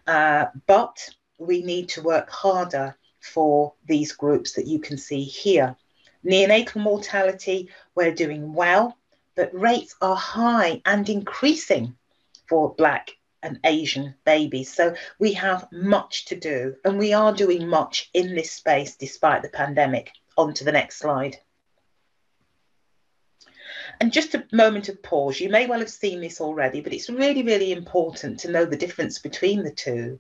uh, but we need to work harder for these groups that you can see here. Neonatal mortality, we're doing well, but rates are high and increasing for Black and Asian baby. So we have much to do, and we are doing much in this space despite the pandemic. On to the next slide. And just a moment of pause. You may well have seen this already, but it's really, really important to know the difference between the two.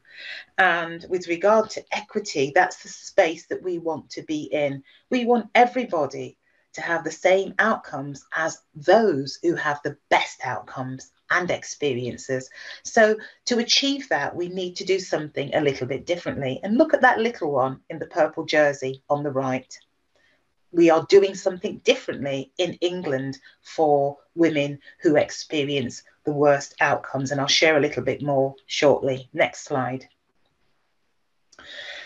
And with regard to equity, that's the space that we want to be in. We want everybody to have the same outcomes as those who have the best outcomes and experiences. So, to achieve that, we need to do something a little bit differently. And look at that little one in the purple jersey on the right. We are doing something differently in England for women who experience the worst outcomes. And I'll share a little bit more shortly. Next slide.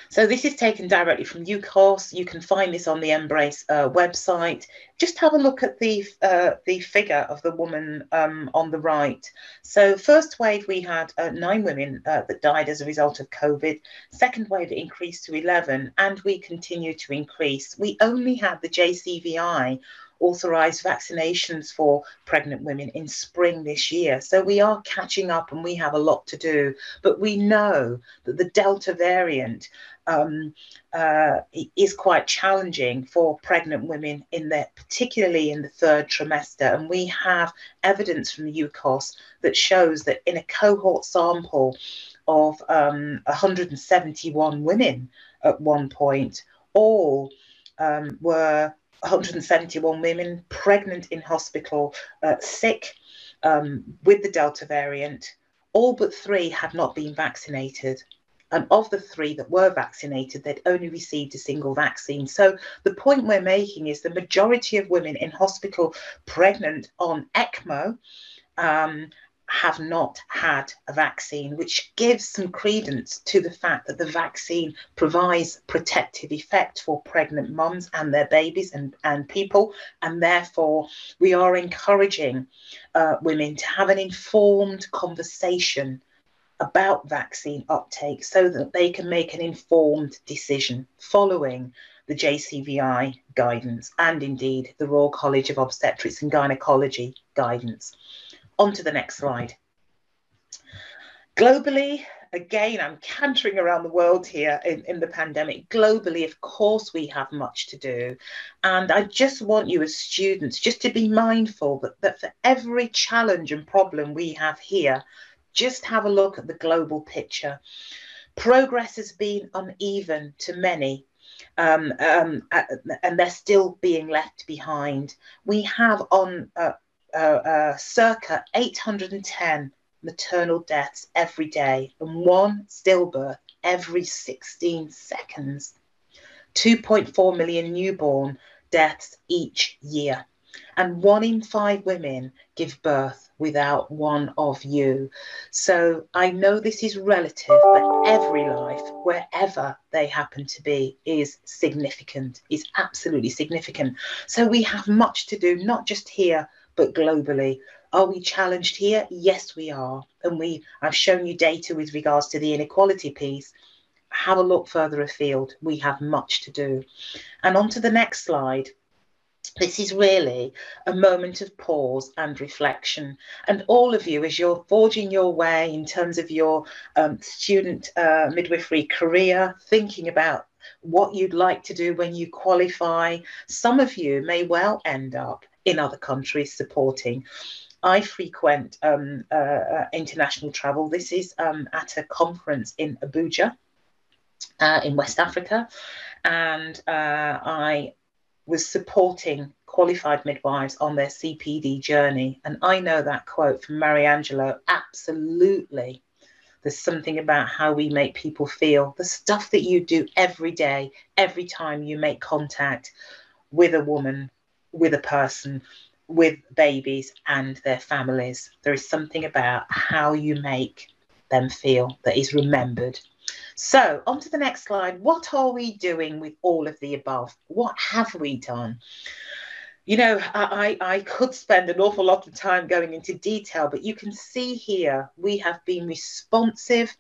So this is taken directly from UKOSS. You can find this on the MBRRACE uh, website. Just have a look at the uh, the figure of the woman um, on the right. So first wave, we had uh, nine women uh, that died as a result of COVID. Second wave, it increased to 11, and we continue to increase. We only had the JCVI authorised vaccinations for pregnant women in spring this year. So we are catching up and we have a lot to do. But we know that the Delta variant um, uh, is quite challenging for pregnant women in the particularly in the third trimester. And we have evidence from UKOSS that shows that in a cohort sample of um, 171 women at one point, all um, were 171 women pregnant in hospital, uh, sick um, with the Delta variant. All but three had not been vaccinated. And of the three that were vaccinated, they'd only received a single vaccine. So the point we're making is the majority of women in hospital pregnant on ECMO um, have not had a vaccine, which gives some credence to the fact that the vaccine provides protective effect for pregnant mums and their babies and, and people. And therefore, we are encouraging uh, women to have an informed conversation about vaccine uptake so that they can make an informed decision following the JCVI guidance and indeed the Royal College of Obstetrics and Gynecology guidance. On to the next slide. Globally, again, I'm cantering around the world here in, in the pandemic. Globally, of course, we have much to do. And I just want you as students just to be mindful that, that for every challenge and problem we have here, just have a look at the global picture. Progress has been uneven to many, um, um, and they're still being left behind. We have on uh, uh, uh, circa 810 maternal deaths every day and one stillbirth every 16 seconds. 2.4 million newborn deaths each year. And one in five women give birth without one of you. So I know this is relative, but every life, wherever they happen to be, is significant, is absolutely significant. So we have much to do, not just here, but globally. Are we challenged here? Yes, we are. And we I've shown you data with regards to the inequality piece. Have a look further afield. We have much to do. And on to the next slide this is really a moment of pause and reflection. And all of you, as you're forging your way in terms of your um, student uh, midwifery career, thinking about what you'd like to do when you qualify, some of you may well end up in other countries supporting. I frequent um, uh, uh international travel. This is um, at a conference in Abuja. Uh, in West Africa, and uh, I was supporting qualified midwives on their CPD journey. And I know that quote from Maya Angelou absolutely. There's something about how we make people feel. The stuff that you do every day, every time you make contact with a woman, with a person, with babies and their families. There is something about how you make them feel that is remembered so, on to the next slide. What are we doing with all of the above? What have we done? You know, I, I could spend an awful lot of time going into detail, but you can see here we have been responsive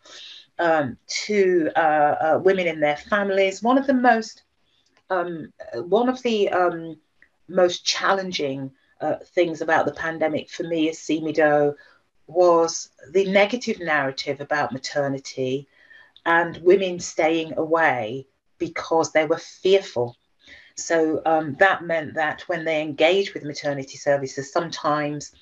um, to uh, uh, women in their families. One of the most, um, one of the um, most challenging uh, things about the pandemic for me as CMIDO was the negative narrative about maternity and women staying away because they were fearful. So um, that meant that when they engaged with maternity services, sometimes,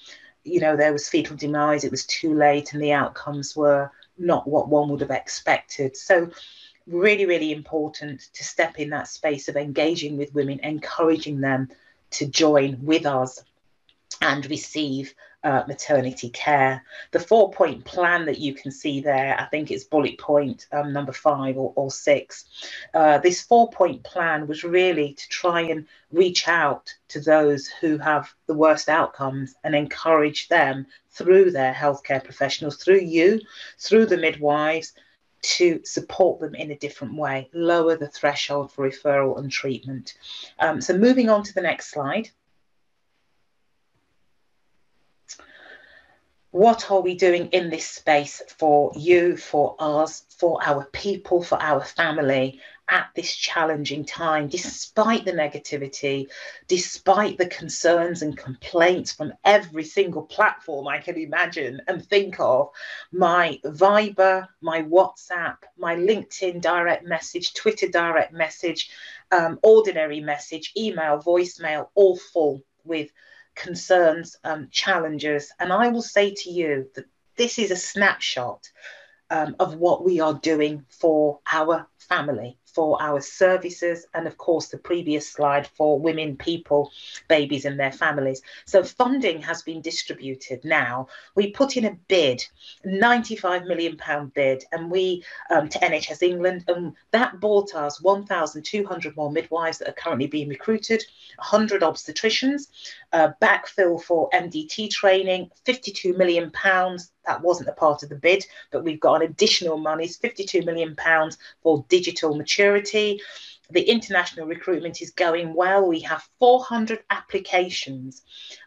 you know, there was fetal demise, it was too late, and the outcomes were not what one would have expected. So, really, really important to step in that space of engaging with women, encouraging them to join with us and receive uh, maternity care. The four point plan that you can see there, I think it's bullet point um, number five or, or six. Uh, this four point plan was really to try and reach out to those who have the worst outcomes and encourage them through their healthcare professionals, through you, through the midwives. To support them in a different way, lower the threshold for referral and treatment. Um, so, moving on to the next slide. What are we doing in this space for you, for us, for our people, for our family at this challenging time, despite the negativity, despite the concerns and complaints from every single platform I can imagine and think of? My Viber, my WhatsApp, my LinkedIn direct message, Twitter direct message, um, ordinary message, email, voicemail, all full with concerns, um, challenges. And I will say to you that this is a snapshot um, of what we are doing for our family, for our services, and of course, the previous slide for women, people, babies, and their families. So, funding has been distributed now. We put in a bid, £95 million bid, and we um, to NHS England, and that bought us 1,200 more midwives that are currently being recruited, 100 obstetricians, uh, backfill for MDT training, £52 million that wasn't a part of the bid, but we've got an additional money, 52 million pounds for digital maturity. The international recruitment is going well. We have 400 applications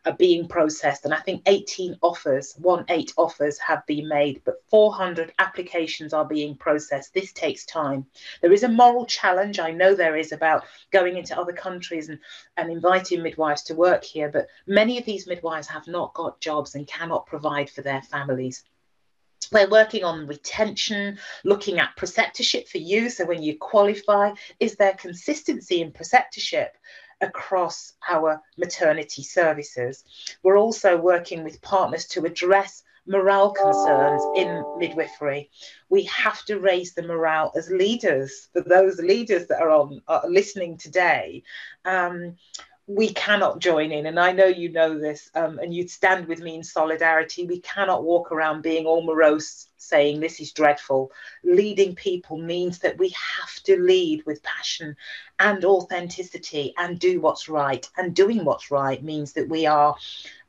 are being processed, and I think 18 offers, one eight offers have been made, but 400 applications are being processed. This takes time. There is a moral challenge, I know there is, about going into other countries and, and inviting midwives to work here, but many of these midwives have not got jobs and cannot provide for their families. We're working on retention, looking at preceptorship for you. So when you qualify, is there consistency in preceptorship? across our maternity services. We're also working with partners to address morale concerns in midwifery. We have to raise the morale as leaders for those leaders that are on are listening today. Um, we cannot join in, and I know you know this, um, and you'd stand with me in solidarity. We cannot walk around being all morose saying this is dreadful. Leading people means that we have to lead with passion and authenticity and do what's right. And doing what's right means that we are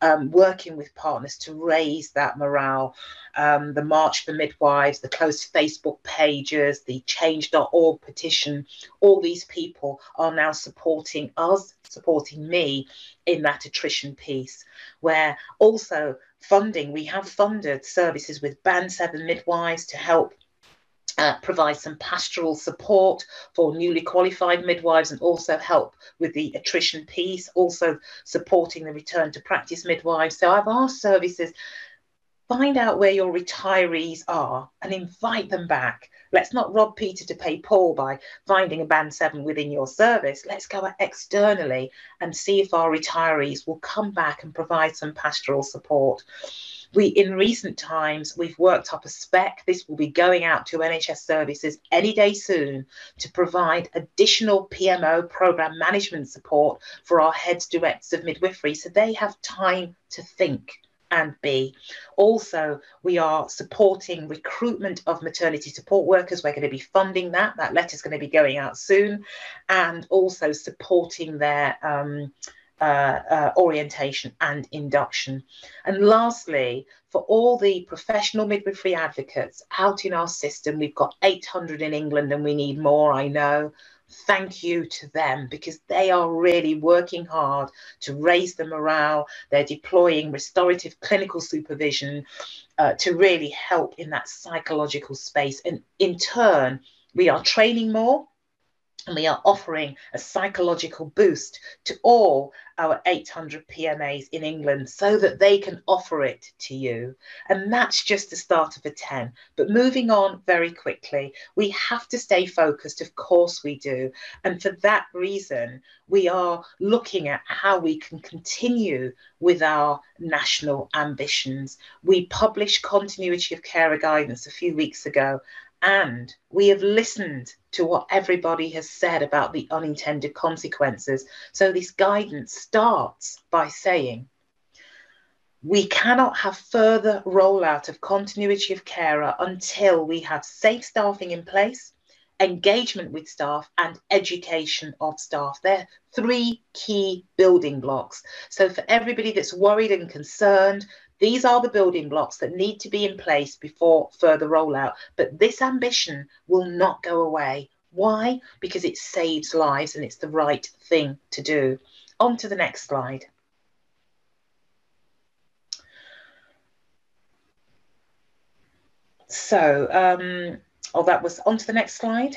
um, working with partners to raise that morale. Um, the March for Midwives, the closed Facebook pages, the change.org petition, all these people are now supporting us, supporting me in that attrition piece, where also funding, we have funded services with Band 7 midwives to help uh, provide some pastoral support for newly qualified midwives and also help with the attrition piece, also supporting the return to practice midwives. So I've asked services find out where your retirees are and invite them back. Let's not rob Peter to pay Paul by finding a band seven within your service. Let's go externally and see if our retirees will come back and provide some pastoral support. We, in recent times, we've worked up a spec. This will be going out to NHS services any day soon to provide additional PMO program management support for our heads directors of midwifery so they have time to think and B. Also, we are supporting recruitment of maternity support workers. We're going to be funding that. That letter is going to be going out soon. And also supporting their um, uh, uh, orientation and induction. And lastly, for all the professional midwifery advocates out in our system, we've got 800 in England and we need more, I know. Thank you to them because they are really working hard to raise the morale. They're deploying restorative clinical supervision uh, to really help in that psychological space. And in turn, we are training more and we are offering a psychological boost to all our 800 PMAs in England so that they can offer it to you. And that's just the start of a 10. But moving on very quickly, we have to stay focused. Of course, we do. And for that reason, we are looking at how we can continue with our national ambitions. We published continuity of care guidance a few weeks ago, and we have listened to what everybody has said about the unintended consequences. So this guidance starts by saying, we cannot have further rollout of continuity of carer until we have safe staffing in place, engagement with staff, and education of staff. They're three key building blocks. So, for everybody that's worried and concerned, these are the building blocks that need to be in place before further rollout. But this ambition will not go away. Why? Because it saves lives and it's the right thing to do. On to the next slide. So, um, oh, that was on to the next slide.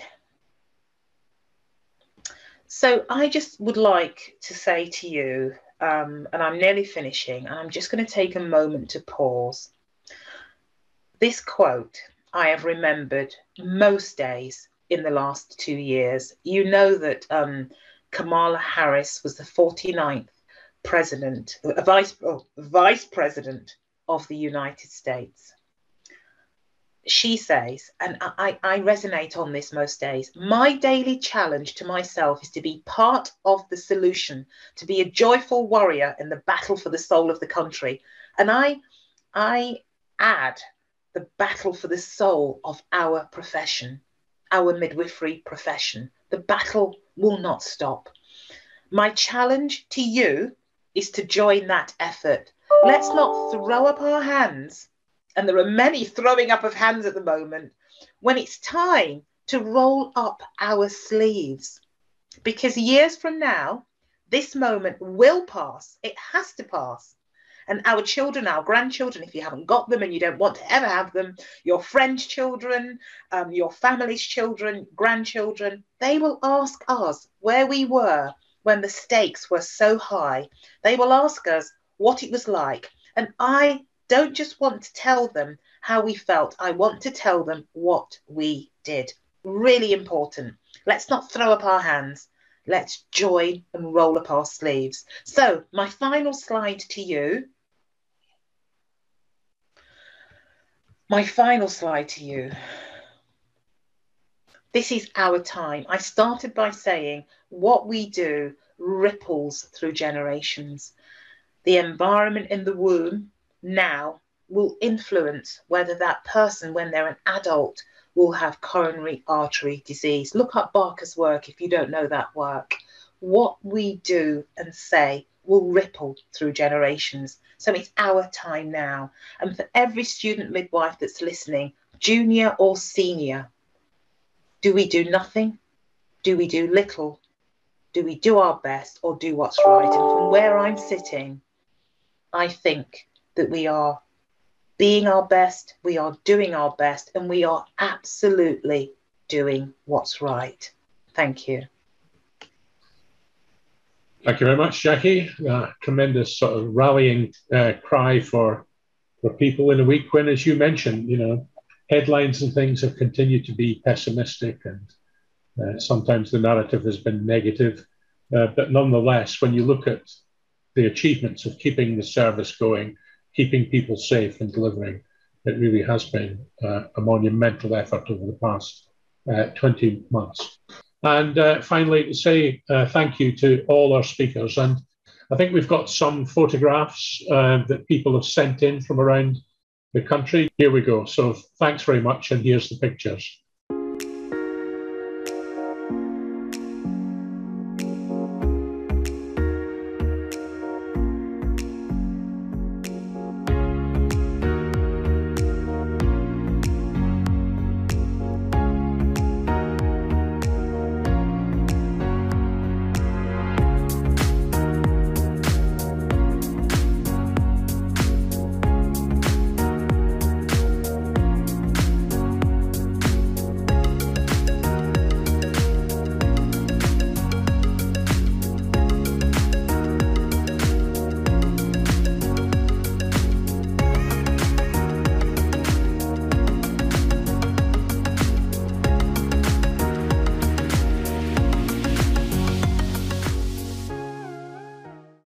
So I just would like to say to you um, and I'm nearly finishing, and I'm just going to take a moment to pause. This quote I have remembered most days in the last two years. You know that um, Kamala Harris was the 49th president, uh, vice, oh, vice president of the United States she says, and I, I resonate on this most days, my daily challenge to myself is to be part of the solution, to be a joyful warrior in the battle for the soul of the country. And I, I add the battle for the soul of our profession, our midwifery profession. The battle will not stop. My challenge to you is to join that effort. Let's not throw up our hands and there are many throwing up of hands at the moment, when it's time to roll up our sleeves. Because years from now, this moment will pass. It has to pass. And our children, our grandchildren, if you haven't got them and you don't want to ever have them, your friends' children, um, your family's children, grandchildren, they will ask us where we were when the stakes were so high. They will ask us what it was like. And I don't just want to tell them how we felt. I want to tell them what we did. Really important. Let's not throw up our hands. Let's join and roll up our sleeves. So, my final slide to you. My final slide to you. This is our time. I started by saying what we do ripples through generations. The environment in the womb now will influence whether that person, when they're an adult, will have coronary artery disease. Look up Barker's work if you don't know that work. What we do and say will ripple through generations. So it's our time now. And for every student midwife that's listening, junior or senior, do we do nothing? Do we do little? Do we do our best or do what's right? And from where I'm sitting, I think that we are being our best, we are doing our best, and we are absolutely doing what's right. Thank you. Thank you very much, Jackie. Uh, tremendous sort of rallying uh, cry for for people in a week when, as you mentioned, you know, headlines and things have continued to be pessimistic, and uh, sometimes the narrative has been negative. Uh, but nonetheless, when you look at the achievements of keeping the service going, keeping people safe and delivering. It really has been uh, a monumental effort over the past uh, 20 months. And uh, finally, to say uh, thank you to all our speakers. And I think we've got some photographs uh, that people have sent in from around the country. Here we go. So thanks very much. And here's the pictures.